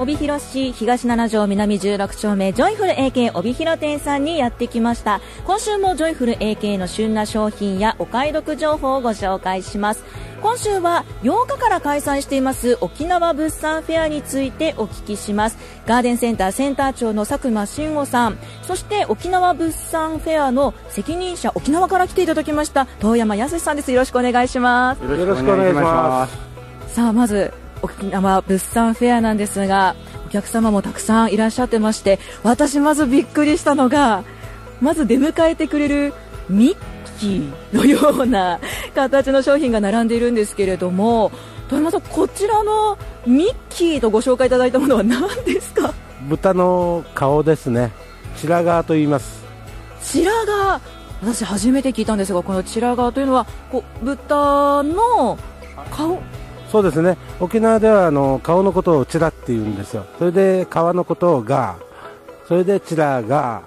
帯広市東7条南16丁目ジョイフル AK 帯広店さんにやってきました。今週もジョイフル AK の旬な商品やお買い得情報をご紹介します。今週は8日から開催しています沖縄物産フェアについてお聞きします。ガーデンセンターセンター長の佐久間慎吾さん。そして沖縄物産フェアの責任者沖縄から来ていただきました遠山康さんです。よろしくお願いします。よろしくお願いします。さあまず沖縄物産フェアなんですがお客様もたくさんいらっしゃってまして私まずびっくりしたのがまず出迎えてくれるミッキーのような形の商品が並んでいるんですけれども富山さんこちらのミッキーとご紹介いただいたものは何ですか？豚の顔ですね。白髪と言います。白髪？私初めて聞いたんですがこの白髪というのはこう豚の顔？そうですね。沖縄ではあの顔のことをチラって言うんですよ。それで皮のことをガそれでチラが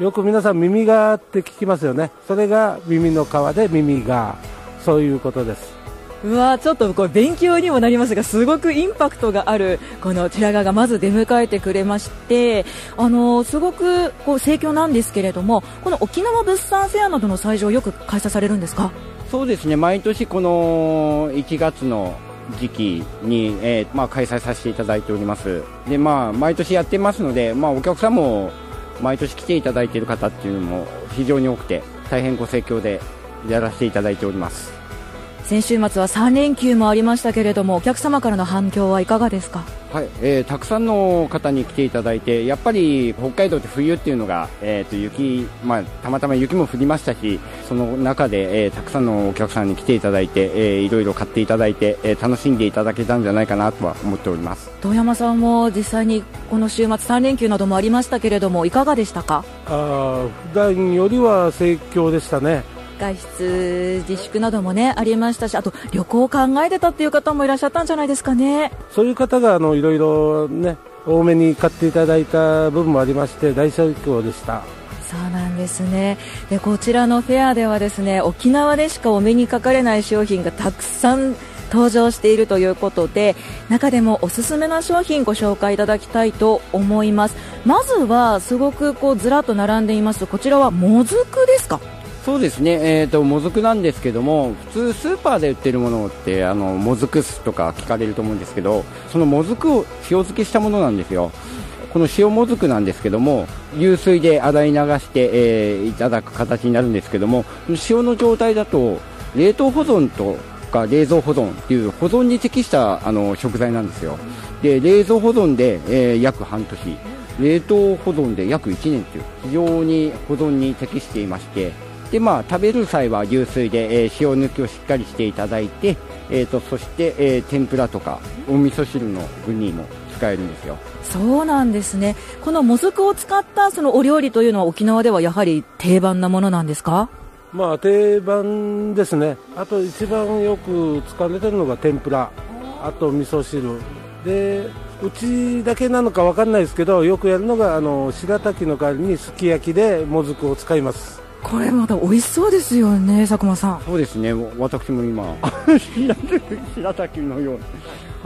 よく皆さん耳がって聞きますよね。それが耳の皮で耳がそういうことです。うわちょっとこれ勉強にもなりますがすごくインパクトがあるこのチラガがまず出迎えてくれましてあのすごくこう盛況なんですけれどもこの沖縄物産フェアなどの催事よく開催されるんですか？そうですね。毎年この1月の時期に、えーまあ、開催させていただいております。で、まあ、毎年やってますので、まあ、お客さんも毎年来ていただいている方っていうのも非常に多くて大変ご盛況でやらせていただいております。先週末は3連休もありましたけれどもお客様からの反響はいかがですか？はい、えー、たくさんの方に来ていただいてやっぱり北海道って冬っていうのが、えーと、雪、まあ、たまたま雪も降りましたしその中で、えー、たくさんのお客さんに来ていただいて、えー、いろいろ買っていただいて、えー、楽しんでいただけたんじゃないかなとは思っております。遠山さんも実際にこの週末3連休などもありましたけれどもいかがでしたか？あ普段よりは盛況でしたね外出自粛などもねありましたしあと旅行を考えてたっていう方もいらっしゃったんじゃないですかね。そういう方があのいろいろね多めに買っていただいた部分もありまして大盛況でした。そうなんですね。でこちらのフェアではですね沖縄でしかお目にかかれない商品がたくさん登場しているということで中でもおすすめな商品ご紹介いただきたいと思います。まずはすごくこうずらっと並んでいます。こちらはもずくですか？そうですね、えーと、もずくなんですけども普通スーパーで売ってるものってあのもずく酢とか聞かれると思うんですけどそのもずくを塩漬けしたものなんですよ。この塩もずくなんですけども流水で洗い流して、えー、いただく形になるんですけども塩の状態だと冷凍保存とか冷蔵保存っていう保存に適したあの食材なんですよ。で冷蔵保存で、えー、約半年。冷凍保存で約1年という非常に保存に適していましてでまあ、食べる際は流水で、えー、塩抜きをしっかりしていただいて、えーと、そして、えー、天ぷらとかお味噌汁の具にも使えるんですよ。そうなんですね。このもずくを使ったそのお料理というのは沖縄ではやはり定番なものなんですか？まあ定番ですね。あと一番よく使われてるのが天ぷら。あと味噌汁。でうちだけなのか分かんないですけどよくやるのがあの白滝の代わりにすき焼きでもずくを使いますこれまた美味しそうですよね佐久間さん。そうですね。私も今白滝のよう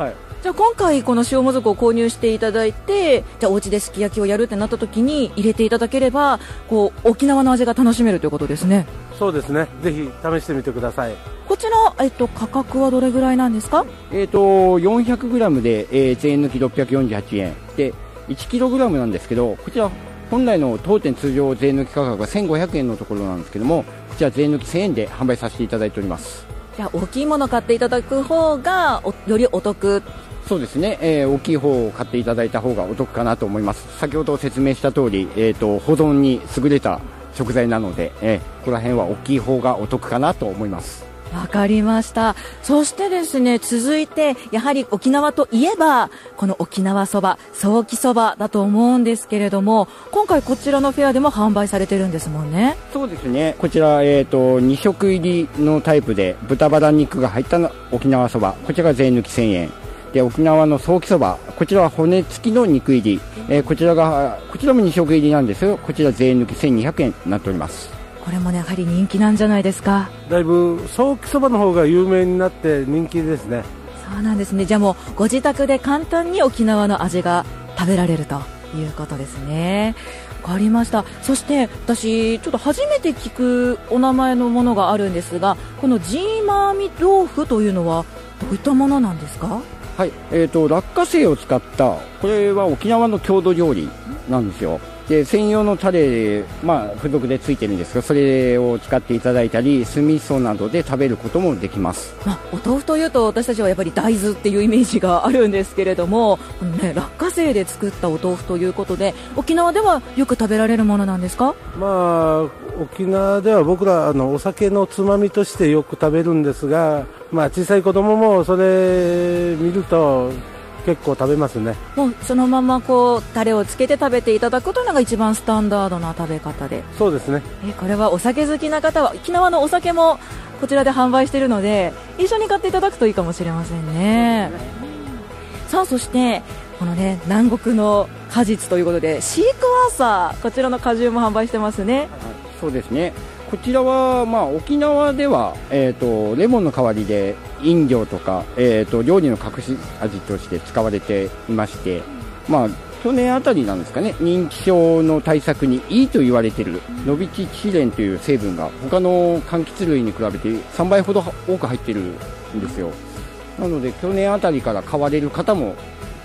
はい。じゃあ今回この塩もずくを購入していただいてじゃあお家ですき焼きをやるってなった時に入れていただければこう沖縄の味が楽しめるということですね。そうですね。ぜひ試してみてください。こちら、えっと、価格はどれぐらいなんですか？えっ、と 400g で、えー、税抜き648円。で 1kg なんですけどこちら本来の当店通常税抜き価格が1500円のところなんですけどもこちら税抜き1000円で販売させていただいております。じゃあ大きいもの買っていただく方がよりお得。そうですね、えー、大きい方を買っていただいた方がお得かなと思います。先ほど説明した通り、えーと、保存に優れた食材なので、えー、ここら辺は大きい方がお得かなと思いますわかりました。そしてですね、続いて、やはり沖縄といえば、この沖縄そば、早期そばだと思うんですけれども、今回こちらのフェアでも販売されてるんですもんね。そうですね。こちら、えっ、ー、と、2食入りのタイプで、豚バラ肉が入ったの沖縄そば、こちらが税抜き1000円。で、沖縄の早期そば、こちらは骨付きの肉入り。えー、こちらが、こちらも2食入りなんですよ。こちら税抜き1200円になっております。これもねやはり人気なんじゃないですか。だいぶソーキそばの方が有名になって人気ですね。そうなんですね。じゃあもうご自宅で簡単に沖縄の味が食べられるということですね。わかりました。そして私ちょっと初めて聞くお名前のものがあるんですがこのジーマーミ豆腐というのはどういったものなんですか？はい、えーと、落花生を使ったこれは沖縄の郷土料理なんですよで専用のタレ、まあ、付属でついてるんですがそれを使っていただいたり酢味噌などで食べることもできます、まあ、お豆腐というと私たちはやっぱり大豆っていうイメージがあるんですけれども、ね、落花生で作ったお豆腐ということで沖縄ではよく食べられるものなんですか、まあ、沖縄では僕らあのお酒のつまみとしてよく食べるんですが、まあ、小さい子供もそれ見ると結構食べますね。もうそのままこうタレをつけて食べていただくというのが一番スタンダードな食べ方で。そうですね。えこれはお酒好きな方は沖縄のお酒もこちらで販売しているので一緒に買っていただくといいかもしれませんね、ね、さあそしてこのね南国の果実ということでシークワーサーこちらの果汁も販売してますね。そうですねこちらは、まあ、沖縄では、えーと、レモンの代わりで飲料とか、えーと、料理の隠し味として使われていまして、まあ、去年あたりなんですかね認知症の対策にいいと言われているノビチチレンという成分が他の柑橘類に比べて3倍ほど多く入っているんですよ。なので去年あたりから買われる方も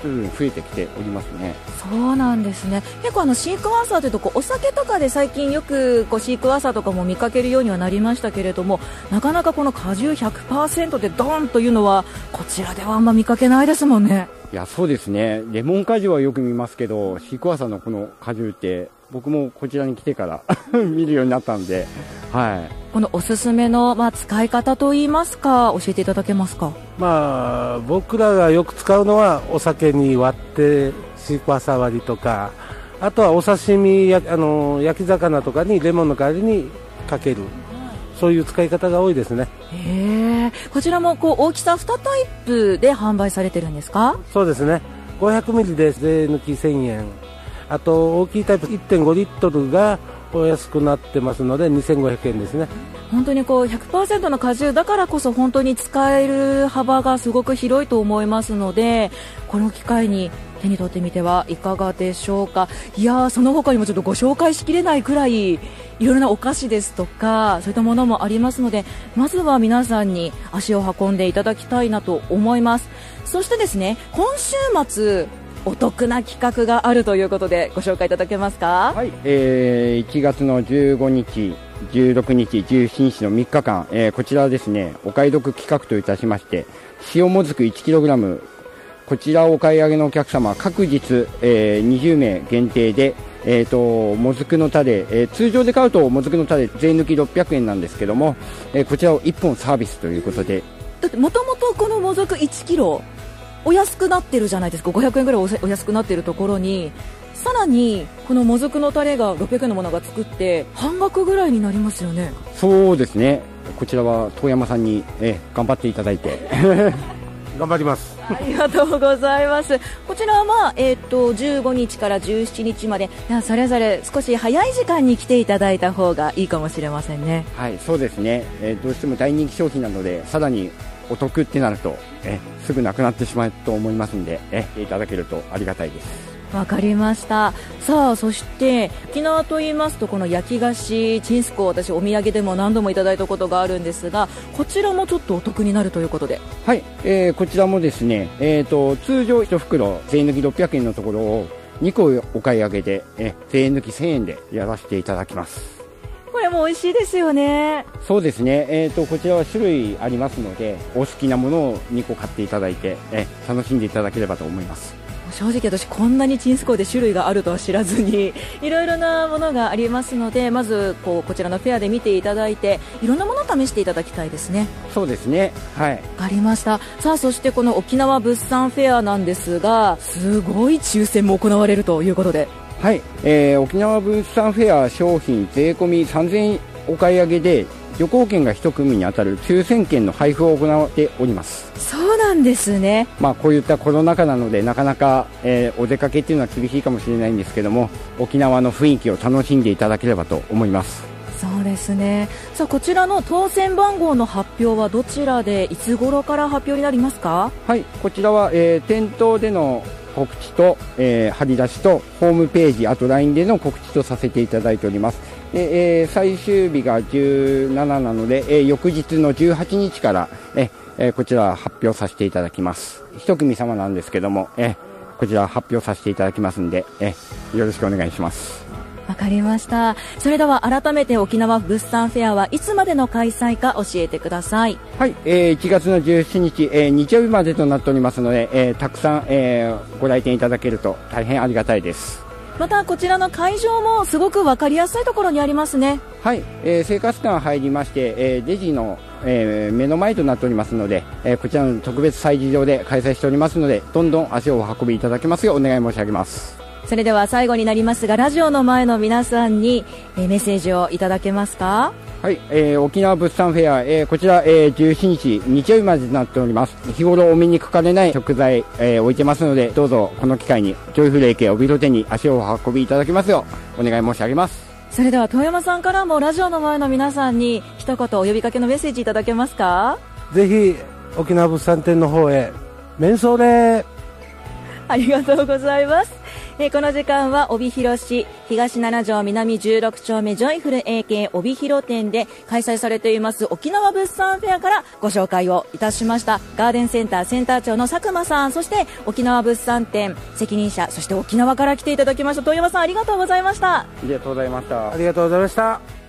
増えてきておりますね。そうなんですね。結構あのシークワーサーというとこうお酒とかで最近よくこうシークワーサーとかも見かけるようにはなりましたけれどもなかなかこの果汁100%でドンというのはこちらではあんま見かけないですもんね。いやそうですね。レモン果汁はよく見ますけどシークワーサーのこの果汁って僕もこちらに来てから 見るようになったんで、はい、このおすすめの、まあ、使い方といいますか教えていただけますか、まあ、僕らがよく使うのはお酒に割ってシークワーサー割りとかあとはお刺身やあの焼き魚とかにレモンの代わりにかけるそういう使い方が多いですね。へこちらもこう大きさ2タイプで販売されてるんですか？そうですね。500ミリで税抜き1000円。あと大きいタイプ1.5リットルがお安くなってますので2500円ですね。本当にこう100%の果汁だからこそ本当に使える幅がすごく広いと思いますのでこの機会に手に取ってみてはいかがでしょうか。いやその他にもちょっとご紹介しきれないくらいいろいろなお菓子ですとかそういったものもありますのでまずは皆さんに足を運んでいただきたいなと思います。そしてですね今週末お得な企画があるということでご紹介いただけますか？はい、えー、1月の15日16日、17日の3日間、えー、こちらはですね、お買い得企画といたしまして、塩もずく 1kg、こちらをお買い上げのお客様、各日、えー、20名限定で、えーと、もずくのタレ、えー、通常で買うともずくのタレ税抜き600円なんですけども、えー、こちらを1本サービスということで。だってもともとこのもずく1キロお安くなってるじゃないですか。500円ぐらいお安くなってるところに。さらにこのもずくのタレが600円のものが作って半額ぐらいになりますよね。そうですね。こちらは遠山さんに、え頑張っていただいて。頑張ります。ありがとうございます。こちらは、まあえーと、15日から17日まで。それぞれ少し早い時間に来ていただいた方がいいかもしれませんね。はいそうですね、えー、どうしても大人気商品なのでさらにお得ってなるとえすぐなくなってしまうと思いますんでえいただけるとありがたいです。わかりました。さあそして沖縄と言いますとこの焼き菓子チンスコ私お土産でも何度もいただいたことがあるんですがこちらもちょっとお得になるということで。はい、えー、こちらもですね、えーと、通常1袋税抜き600円のところを2個お買い上げで、え税抜き1000円でやらせていただきますも美味しいですよね。そうですね、えーと、こちらは種類ありますのでお好きなものを2個買っていただいて、え楽しんでいただければと思います。正直私こんなにチンスコーで種類があるとは知らずに いろいろなものがありますのでまずこうこちらのフェアで見ていただいていろんなものを試していただきたいですね。そうですね。はい。ありました。さあそしてこの沖縄物産フェアなんですがすごい抽選も行われるということではい、えー、沖縄物産フェア商品税込み3000円お買い上げで旅行券が1組に当たる抽選券の配布を行っております。そうなんですね、まあ、こういったコロナ禍なのでなかなか、えー、お出かけっていうのは厳しいかもしれないんですけども沖縄の雰囲気を楽しんでいただければと思います。そうですね。さあこちらの当選番号の発表はどちらでいつ頃から発表になりますか？はい。こちらは、えー、店頭での告知と、えー、張り出しとホームページあと LINE での告知とさせていただいております。で、えー、最終日が17なので、えー、翌日の18日から、えー、こちら発表させていただきます。一組様なんですけども、えー、こちら発表させていただきますんで、えー、よろしくお願いします。かりました。それでは改めて沖縄物産フェアはいつまでの開催か教えてください。はい、えー、1月の17日、えー、日曜日までとなっておりますので、えー、たくさん、えー、ご来店いただけると大変ありがたいです。またこちらの会場もすごく分かりやすいところにありますね。はい、えー、生活館入りまして、えー、レジの、えー、目の前となっておりますので、えー、こちらの特別催事場で開催しておりますのでどんどん足をお運びいただけますようお願い申し上げますそれでは最後になりますがラジオの前の皆さんに、えー、メッセージをいただけますか？はい、えー、沖縄物産フェア、えー、こちら、えー、17日日曜日までとなっております。日頃お目にかかれない食材、えー、置いてますのでどうぞこの機会にジョイフル駅帯広店に足をお運びいただきますようお願い申し上げます。それでは遠山さんからもラジオの前の皆さんに一言お呼びかけのメッセージいただけますか？ぜひ沖縄物産展の方へメンソーレありがとうございますえー、この時間は帯広市東7条南16丁目ジョイフル AK 帯広店で開催されています沖縄物産フェアからご紹介をいたしました。ガーデンセンターセンター長の佐久間さんそして沖縄物産展責任者そして沖縄から来ていただきました遠山さんありがとうございました。ありがとうございました。ありがとうございました